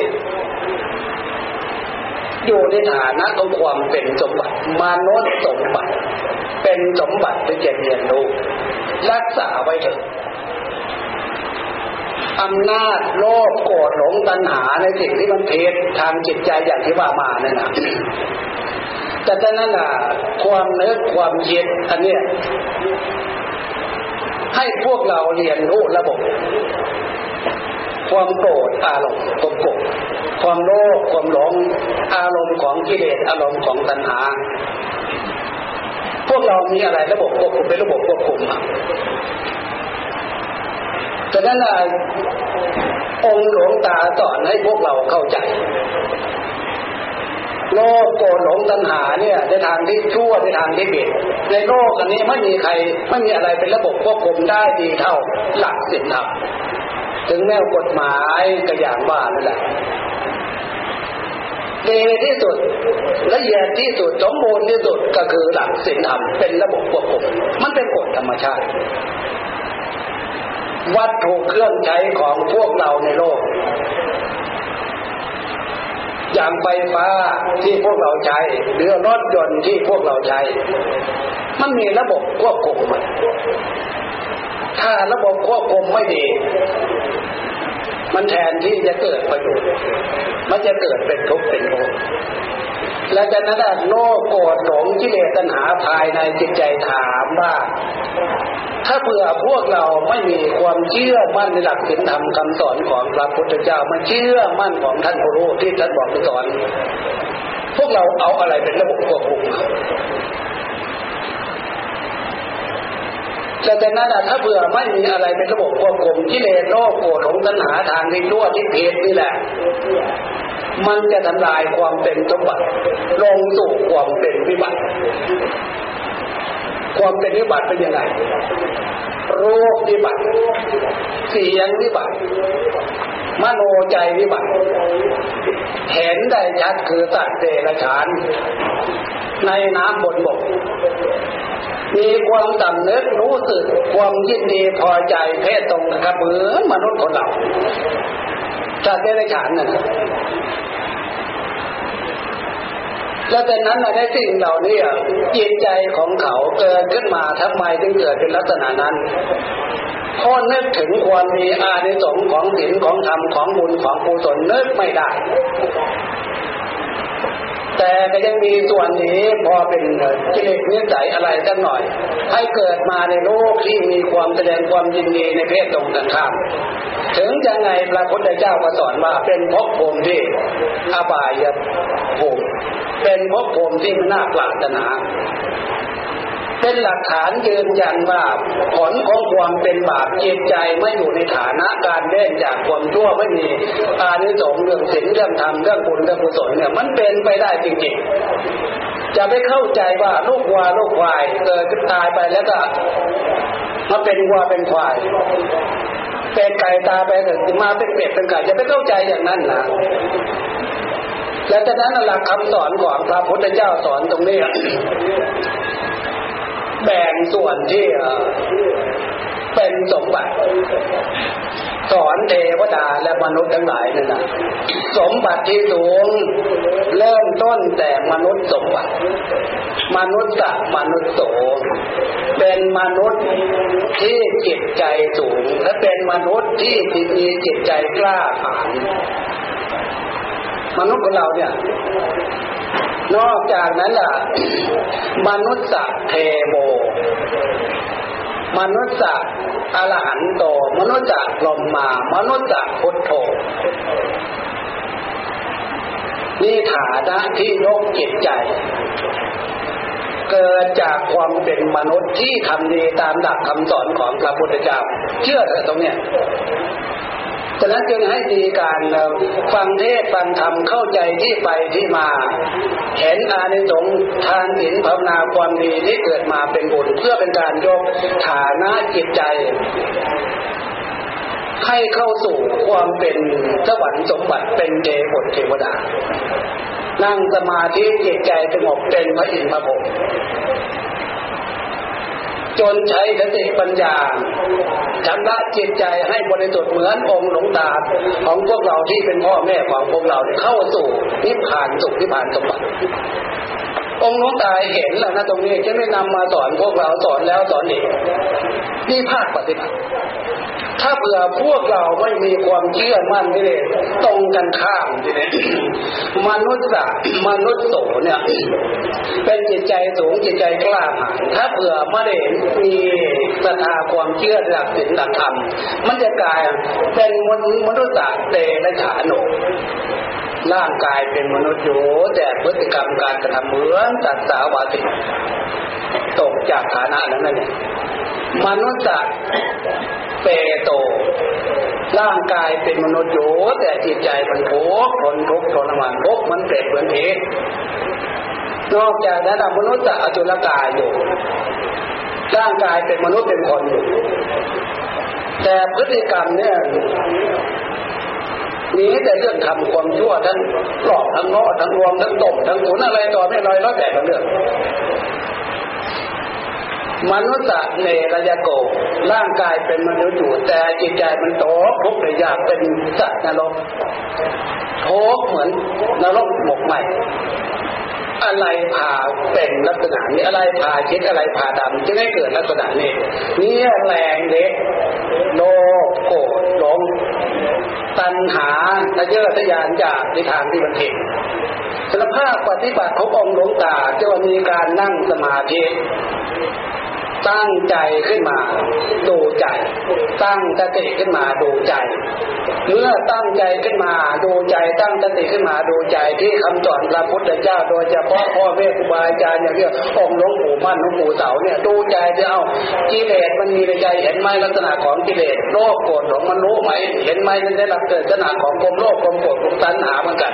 อยู่ในฐานะของความเป็นสมบัติมนุษย์สมบัติ เป็นสมบัติที่จะเรียนรู้รักษาไว้เถอะอำนาจโลภโกรธหลงตัณหาในสิ่งที่มันเพศทางจิตใจอย่างที่ว่ามาเนี่ยนะ แต่ฉะนั้นน่ะความเนึกความเย็นอันเนี้ยให้พวกเราเรียนรู้ระบบ ความโกรธอารมณ์ความโกรธความโลภความหลงอารมณ์ของกิเลสอารมณ์ของตัณหา พวกเรามีอะไรระบบควบคุมเป็นระบบควบคุมอะฉะนั้นองค์หลวงตาสอนให้พวกเราเข้าใจ โลภโกรธหลงตัณหาเนี่ยในทางที่ชั่วในทางที่ผิดในโลกอันนี้ไม่มีใครไม่มีอะไรเป็นระบบควบคุมได้ดีเท่าหลักศีลธรรมถึงแม้กฎหมายก็อย่างว่านั่นแหละดีที่สุดละเอียดที่สุดสมบูรณ์ที่สุดก็คือหลักศีลธรรมเป็นระบบควบคุมมันเป็นกฎธรรมชาติ วัตถุเครื่องใช้ของพวกเราในโลก อย่างไฟฟ้าที่พวกเราใช้ หรือรถยนต์ที่พวกเราใช้ มันมีระบบควบคุมมันถ้าระบบควบคุมไม่ดี มันแทนที่จะเกิดประโยชน์ มันจะเกิดเป็นทุกข์เป็นโทษ และจากนั้นโลกโกรธหลงกิเลสตัณหาภายในจิตใจถามว่า ถ้าเผื่อพวกเราไม่มีความเชื่อมั่นในหลักศีลธรรมคำสอนของพระพุทธเจ้ามันเชื่อมั่นของท่านพระรู้ที่ท่านบอกสอน พวกเราเอาอะไรเป็นระบบควบคุมแต่จากนั้นถ้าเผื่อไม่มีอะไรเป็นระบบควบคุมกิเลสโลกโกรธหลงตัณหาทางที่ชั่วที่เพศนี่แหละ มันจะทำลายความเป็นสมบัติลงสู่ความเป็นวิบัติ ความเป็นวิบัติเป็นยังไงโรูปวิบัติ เสียงวิบัติ มโนใจวิบัติ เห็นได้ชัดคือสัตว์เดรัจฉาน ในน้ำบนบก มีความสำนึกรู้สึก ความยินดีพอใจเพศตรงนะครับเหมือนมนุษย์คนเรา สัตว์เดรัจฉานนั่นแล้วแต่นั้นในสิ่งเหล่านี้จิตใจของเขาเกิดขึ้นมาทำไมถึงเกิดเป็นลักษณะนั้นพอนึกถึงความมีอานิสงส์ของศีลของธรรมของบุญของกุศลนึกไม่ได้ แต่ก็ยังมีส่วนนี้พอเป็นกิเลสนิสัยอะไรสักหน่อย ให้เกิดมาในโลกที่มีความแสดงความยินดีในเพศตรงกันข้ามถึงยังไงพระพุทธเจ้าก็สอนว่าเป็นภพภูมิที่อบายภูมิเป็นภพภูมิที่ไม่น่าปรารถนา เป็นหลักฐานยืนยันว่าผลของความเป็นบาปจิตใจไม่อยู่ในฐานะการเล่นจากความชั่วไม่มีอานิสงส์เรื่องศีลเรื่องธรรมเรื่องบุญเรื่องกุศลเนี่ยมันเป็นไปได้จริงๆ จะไม่เข้าใจว่าลูกวัวลูกควายเกิดตายไปแล้วก็มาเป็นวัวเป็นควายเป็นไก่ตาไปเกิดมาเป็นเป็ดเป็นไก่จะไม่เข้าใจอย่างนั้นนะและจากนั้นหลักคำสอนของพระพุทธเจ้าสอนตรงนี้ แบ่งส่วนที่เป็นสมบัติ สอนเทวดาและมนุษย์ทั้งหลายนั่นนะสมบัติที่สูงเริ่มต้นแต่มนุษย์สมบัติ มนุษย์สัมนุษย์โสเป็นมนุษย์ที่จิตใจสูง และเป็นมนุษย์ที่มีจิตใจกล้าหาญมนุษย์ของเราเนี่ยนอกจากนั้นล่ะ มนุษย์เทโบ มนุษย์อรหันโต มนุษย์ลมมา มนุษย์พุทโธนี่ฐานะที่ยกจิตใจ เกิดจากความเป็นมนุษย์ที่ทำดีตามหลักคำสอนของพระพุทธเจ้า เชื่อเถอะตรงเนี้ย ฉะนั้นจึงให้ดีการฟังเทศฟังธรรมเข้าใจที่ไปที่มา เห็นอานิสงส์ทานศีลภาวนาความดีที่เกิดมาเป็นบุญเพื่อเป็นการยกฐานะจิตใจ ให้เข้าสู่ความเป็นสวรรค์สมบัติเป็นเทพเทวดา นั่งสมาธิจิตใจสงบเป็นพระอินทร์พระพรหม จนใช้สติปัญญาชำระจิตใจให้บริสุทธิ์เหมือนองค์หลวงตาของพวกเราที่เป็นพ่อแม่ของพวกเราเข้าสู่นิพพานสุขนิพพานสมบัติ องค์หลวงตาเห็นแล้วนะตรงนี้จะไม่นำมาสอนพวกเราสอนแล้วสอนอีกนี่ภาคปฏิบัติ ถ้าเผื่อพวกเราไม่มีความเชื่อมั่นนี่เลยตรงกันข้ามนี่เลยมนุษย์ะมนุษย์โสเนี่ย เป็นจิตใจสูงจิตใจกล้าหาญถ้าเผื่อไม่ได้มีศรัทธาความเชื่อหลักศีลหลักธรรม มันจะกลายเป็นมนุษย์เตและฉาโน ร่างกายเป็นมนุษย์อยู่แต่พฤติกรรมการกระทำเหมือนตัดสาวาสิตกจากฐานะนั้นนั่นเองมนุษย์เปโต ร่างกายเป็นมนุษย์อยู่แต่จิตใจมันทุกข์ทนทุกข์ทรมานทุกข์มันเปรตเหมือนเทนอกจากนั้นมนุษย์อจุลกายอยู่ ร่างกายเป็นมนุษย์เป็นคนอยู่ แต่พฤติกรรมเนี่ย มีแต่เรื่องทำความชั่วทั้งหลอกทั้งง้อทั้งรวมทั้งตบทั้งขุนอะไรต่อไม่ลอยแล้วแต่ละเรื่องมนุษย์เนรยโก ร่างกายเป็นมนุษย์อยู่แต่จิตใจมันโตทุกข์เลยอยากเป็นสัตว์นรกโทกเหมือนนรกหมกใหม่ อะไรพาเป็นลักษณะนี้อะไรพาคิดอะไรพาดำจะได้เกิดลักษณะนี้นี่แรงเด็กโลภโกรธหลงตัณหาทะเยอทะยานจากในทางที่มันผิดสภาพปฏิบัติขององค์หลวงตาจะมีการนั่งสมาธิ ตั้งใจขึ้นมา ดูใจ ตั้งสติขึ้นมาดูใจ เมื่อตั้งใจขึ้นมาดูใจ ตั้งสติขึ้นมาดูใจที่คำสอนพระพุทธเจ้า โดยเฉพาะพ่อแม่ครูบาอาจารย์อย่างเี้องค์หลวงปู่มั่นหลวงปู่เสาเนี่ยดูใจจะเอากิเลสมันมีในใจเห็นไหมลักษณะของกิเลสโลภโกรธหลงมันรู้ไหม เห็นไหมในลักษณะของความโลภความโกรธความตัณหาเหมือนกัน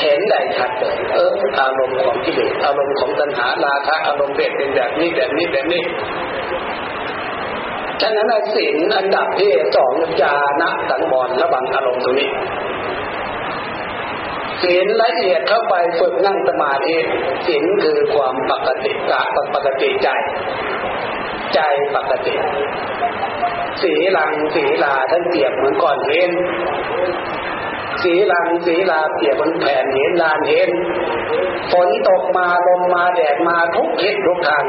เห็นได้ชัดเลยเอออารมณ์ของกิเลสอารมณ์ของตัณหาราคะอารมณ์เบรเป็นแบบนี้แบบนี้แบบนี้ฉะนั้นศีลอันดับที่สองจานะสังวรระบังอารมณ์ตรงนี้ศีลละเอียดเข้าไปฝึกนั่งสมาธิศีลคือความปกติกะปกติใจ ใจปกติ สีลังสีลาท่านเปรียบเหมือนก่อนเว้น สีลังสีลาเปียกบนแผ่นเห็นลานเห็นฝนตกมาลมมาแดดมาทุกทิศทุกทาง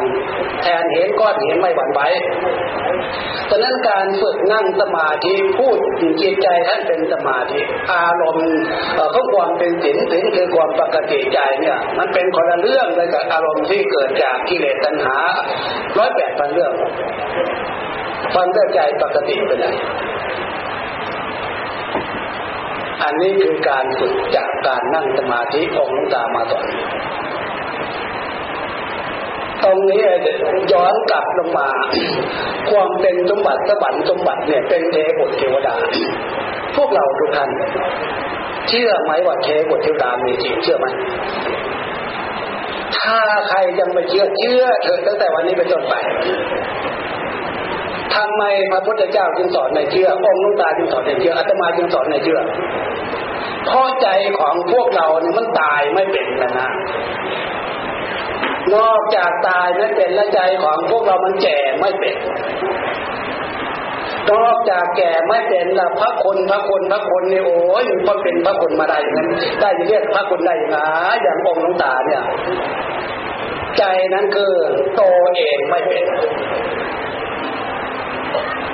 แทนเห็นก้อนเห็นไม่หวั่นไหวฉะนั้นการฝึกนั่งสมาธิพูดจิตใจท่านเป็นสมาธิ อารมณ์ของความเป็นศีลศีลคือความปกติใจเนี่ย มันเป็นคนละเรื่องเลยกับอารมณ์ที่เกิดจากกิเลสตัณหาร้อยแปดพันเรื่องฟังได้ใจปกติไปเลย อันนี้คือการฝึกจากการนั่งสมาธิองค์ตามาต่อนตรงนี้ย้อนกลับลงมา ความเป็นสมบัติสวรรค์สมบัติเนี่ยเป็นเทพเทวดา พวกเราทุกท่านเชื่อไหมว่าเทพเทวดามีจริงเชื่อไหมถ้าใครยังไม่เชื่อเชื่อเถิดตั้งแต่วันนี้เป็นต้นไปทำไมพระพุทธเจ้าจึงสอนในเชื่อองค์ลุงตาจึงสอนในเชื่ออาตมาจึงสอนในเชื่อ เพราะใจของพวกเราเนี่ยมันตายไม่เป็นนะนะนอกจากตายไม่เป็นและใจของพวกเรามันแก่ไม่เป็นนอกจากแก่ไม่เป็นละพระคนพระคนพระคนนี่โอ้ยมันเป็นพระคนมาได้ย่างนั้นได้เรียกพระคนได้ยังไงอย่างองค์หลวงตาเนี่ย ใจนั้นคือโตเองไม่เป็น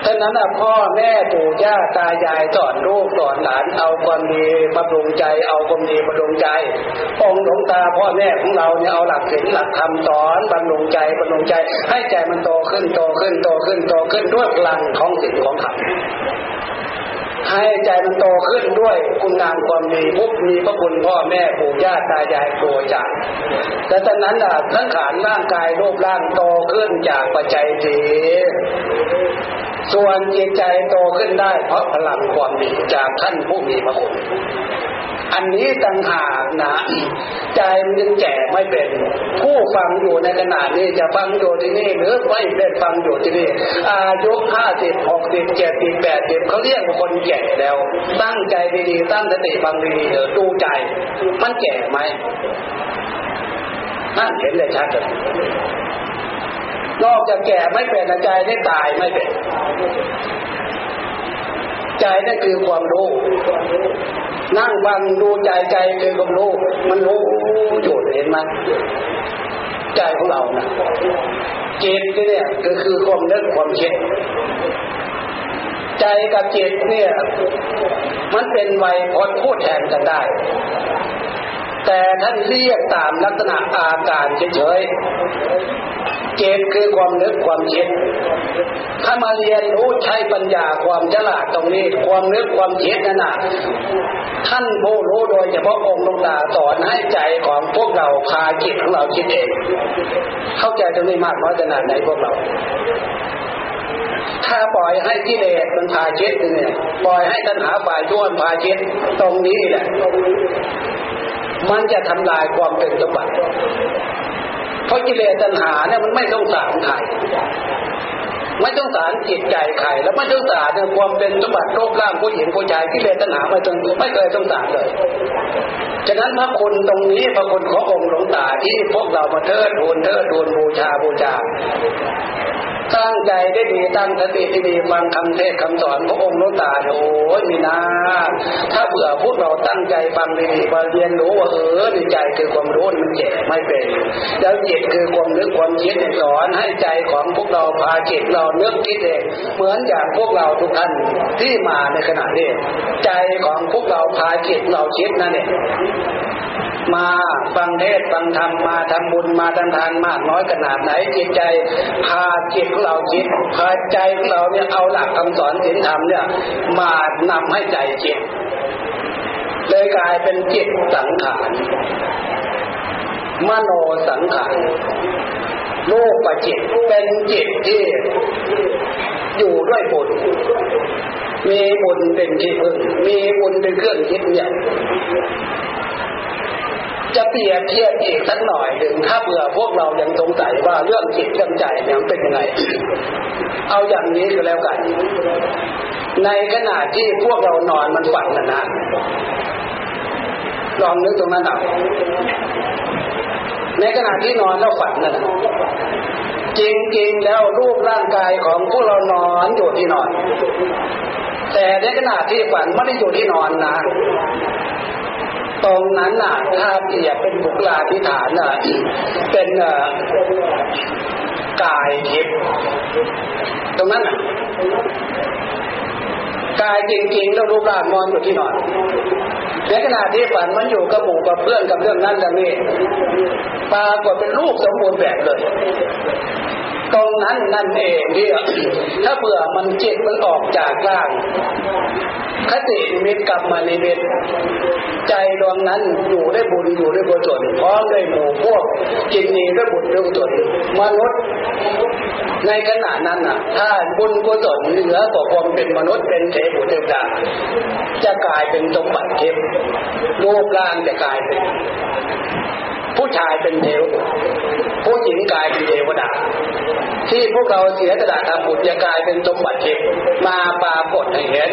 ฉะนั้นพ่อแม่ปู่ย่าตายายสอนลูกสอนหลานเอาความดีมาปรุงใจ เอาความดีมาปรุงใจ องค์หลวงตาพ่อแม่ของเราเนี่ยเอาหลักศีลหลักธรรมสอนบรรลุใจบรรลุใจ ให้ใจมันโตขึ้นโตขึ้นโตขึ้นโตขึ้นด้วยพลังของศีลของธรรมให้ใจมันโตขึ้นด้วยคุณงามความดีพุกมีพระคุณพ่อแม่ปู่ย่าตายายครูอาจารย์แต่ตอนนั้นอะทั้งขานร่างกายรูปร่างโตขึ้นจากปัจจัยสี ส่วนจิตใจโตขึ้นได้ เพราะพลังความดีจากท่านผู้มีพระคุณอันนี้ต่างหากนะใจมันยังแก่ไม่เป็น ผู้ฟังอยู่ในขณะนี้จะฟังอยู่ที่นี่หรือไม่ได้ฟังอยู่ที่นี่อายุห้าสิบหกสิบเจ็ดสิบแปดสิบเขาเรียกว่าคนแก่แล้ว ตั้งใจดีๆตั้งสติฟังดีๆเถอะดูใจมันแก่ไหมนั่นเห็นเลยชัดเลย นอกจากแก่ไม่เป็นใจได้ตายไม่เป็นใจนั่นคือความรู้นั่งฟังดูใจใจคือความรู้มันรู้อยู่เห็นไหมใจของเรานะจิตเนี่ยก็คือความนึกความคิดใจกับจิตเนี่ย มันเป็นไวยพจน์พูดแทนกันได้ แต่ท่านเรียกตามลักษณะอาการเฉย เจตคือความนึกความคิด ถ้ามาเรียนรู้ใช้ปัญญาความฉลาดตรงนี้ ความนึกความคิดนั่นนะท่านผู้รู้โดยเฉพาะองค์ลงตาสอนให้ใจของพวกเราพาจิตของเราคิดเอง เข้าใจตรงนี้มากน้อยขนาดไหนพวกเราถ้าปล่อยให้กิเลสมันพาคิดเนี่ยปล่อยให้ตัณหาฝ่ายชั่วพาคิดตรงนี้แหละมันจะทำลายความเป็นสมบัติ เพราะกิเลสตัณหาเนี่ยมันไม่ต้องสารใครไม่ต้องสารจิตใจใครแล้วไม่ต้องสารเนี่ยความเป็นสมบัติโลกร่างผู้หญิงผู้ชายกิเลสตัณหาไม่ต้องไม่เคยต้องสารเลยฉะนั้นพระคุณตรงนี้พระคุณขององค์หลวงตาที่พวกเรามาเทิดทูนเทิดทูนบูชาบูชา ตั้งใจได้ดีตั้งสติที่ดีฟังคำเทศคำสอนพระองค์ลวงตาโอ้ยมีนาถ้าเผื่อพวกเราตั้งใจฟังดีๆมาเรียนรู้ว่าเออในใจคือความรู้มันเจ็บไม่เป็น แล้วจิตคือความนึกความคิดสอนให้ใจของพวกเราพาจิตเราเนึกคิดเองเหมือนอย่างพวกเราทุกท่านที่มาในขณะนี้ใจของพวกเราพาจิตเราคิดนั่นเอง มาฟังเทศฟังธรรมมาทำบุญมาทำทานมากน้อยขนาดไหนจิตใจพาจิตของเราคิดพาใจของเราเนี่ยเอาหลักคำสอนศีลธรรมเนี่ยมานำให้ใจจิตเลยกลายเป็นจิตสังขารมโนสังขารรูปปัจจิตเป็นจิตที่อยู่ด้วยบุญมีบุญเป็นที่พึ่งมีบุญเป็นเครื่องยึดเนี่ย จะเปรียบเทียบอีกสักหน่อยหนึ่งถ้าเผื่อพวกเรายังสงสัยว่าเรื่องจิตเรื่องใจเนี่ยเป็นยังไง เอาอย่างนี้ก็แล้วกัน ในขณะที่พวกเรานอนมันฝันนะนะลองนึกตรงนั้นเอาในขณะที่นอนแล้วฝันนั่นจริงๆแล้วรูปร่างกายของพวกเรานอนอยู่ที่นอน แต่ในขณะที่ฝันไม่ได้อยู่ที่นอนนะ ตรงนั้นน่ะถ้าเปรียบเป็นบุคลาธิฐานน่ะเป็นกายทิพย์ตรงนั้นน่ะกายจริงๆแล้วรูปร่างนอนอยู่ที่นอนในขณะที่ฝันมันอยู่กับหมู่กับเพื่อนกับเรื่องนั้นเรื่องนี้ปรากฏเป็นรูปสมบูรณ์แบบเลย ตรงนั้นนั่นเองที่ยถ้าเผื่อมันจิตมันออกจากร่าง คตินิมิตกลับมานิมิตใจดวงนั้นอยู่ได้บุญอยู่ได้กุศลพร้อมด้วยหมู่พวกจินนีด้วยบุญด้วยกุศลมนุษย์ในขณะนั้นน่ะ ถ้าบุญกุศลเหนือกว่าความเป็นมนุษย์เป็นเทพเทวดาจะกลายเป็นสมบัติเทพรูปร่างจะกลายเป็น ผู้ชายเป็นเทวผู้หญิงกลายเป็นเทวดา ที่พวกเราเสียสละทำบุญจะกลายเป็นสมบัติเทพมาปรากฏให้เห็น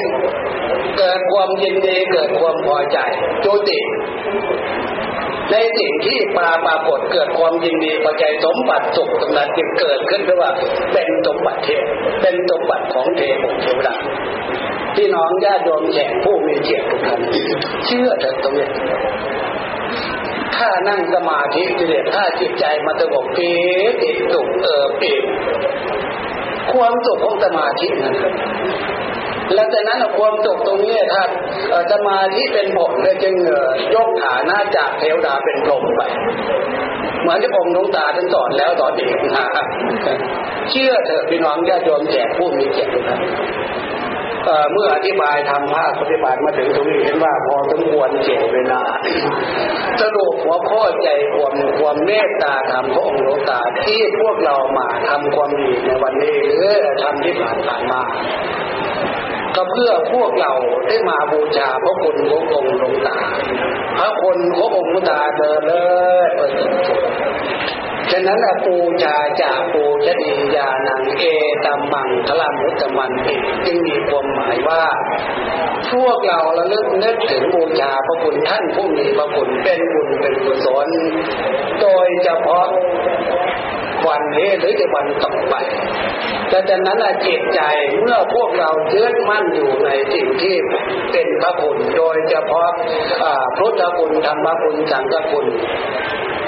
เกิดความยินดีเกิดความพอใจจุติในสิ่งที่ปาปรากฏเกิดความยินดีพอใจสมบัติสุขตรงนั้นจึงเกิดขึ้นเพราะว่าเป็นสมบัติเทพเป็นสมบัติของเทพเทวดาพี่น้องญาติโยมแขกผู้มีเกียรติทุกท่านเชื่อเถิดตรงนี้ ถ้านั่งสมาธิจิตถ้าจิตใจมันสงบปีติสุขเออปีความสุขของสมาธินั้นแล้วจากนั้นความสุขตรงนี้ถ้าสมาธิเป็นผลเลยจึงยกฐานะจากเทวดาเป็นพรหมไป เหมือนที่องค์หลวงตาท่านสอนแล้วสอนเอีกนะเชื่อเถอะพี่น้องญาติโยมแจกผู้มีเกียรติทุกท่าน เมื่ออธิบายทำภาคปฏิบัติมาถึงตรงนี้เห็นว่าพอสมควรเจ็เวลาสรุปหัวข้อใจความความเมตตาธรรมขององค์หลวงตาที่พวกเรามาทำความดีในวันนี้หรือทำที่ผ่านผ่านมาก็เพื่อพวกเราได้มาบูชาพระคุณขององค์หลวงตาพระคุณขององค์หลวงตาเดินเลยเปิด ฉะนั้นปูชาจาปูชดียานังเอตัมมังคลามุตตมันติจึงมีความหมายว่า พวกเราระลึกนึกถึงบูชาพระคุณท่านผู้มีพระคุณเป็นบุญเป็นกุศล โดยเฉพาะวันนี้หรือจะวันต่อไปแต่จากนั้นจิตใจเมื่อพวกเรายึดมั่นอยู่ในสิ่งที่เป็นพระคุณ โดยเฉพาะพุทธคุณธรรมคุณสังฆคุณ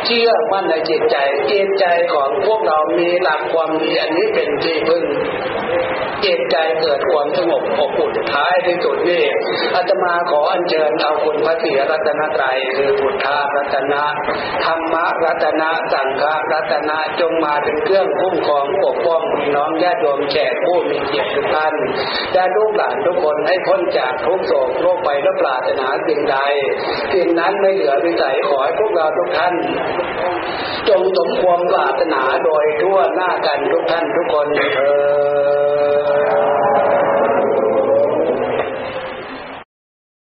เชื่อมั่นในจิตใจจิตใจของพวกเรามีหลักความดีอันนี้เป็นที่พึ่งจิตใจเกิดความสงบอบอุ่นท้ายที่สุดนี่อาตมาขออัญเชิญเอาคุณพระศรีรัตนตรัยคือพุทธารัตนะธรรมรัตนะสังฆรัตนะจงมาเป็นเครื่องคุ้มครองปกป้องพี่น้องญาติโยมแขกผู้มีเกียรติทุกท่านและลูกหลานทุกคนให้พ้นจากทุกโศกโรคไปและปราศนาสิ่งใดสิ่งนั้นไม่เหลือวิสัยขอให้พวกเราทุกท่านจงสมความปรารถนาโดยทั่วหน้ากันทุกท่านทุกคนเธอ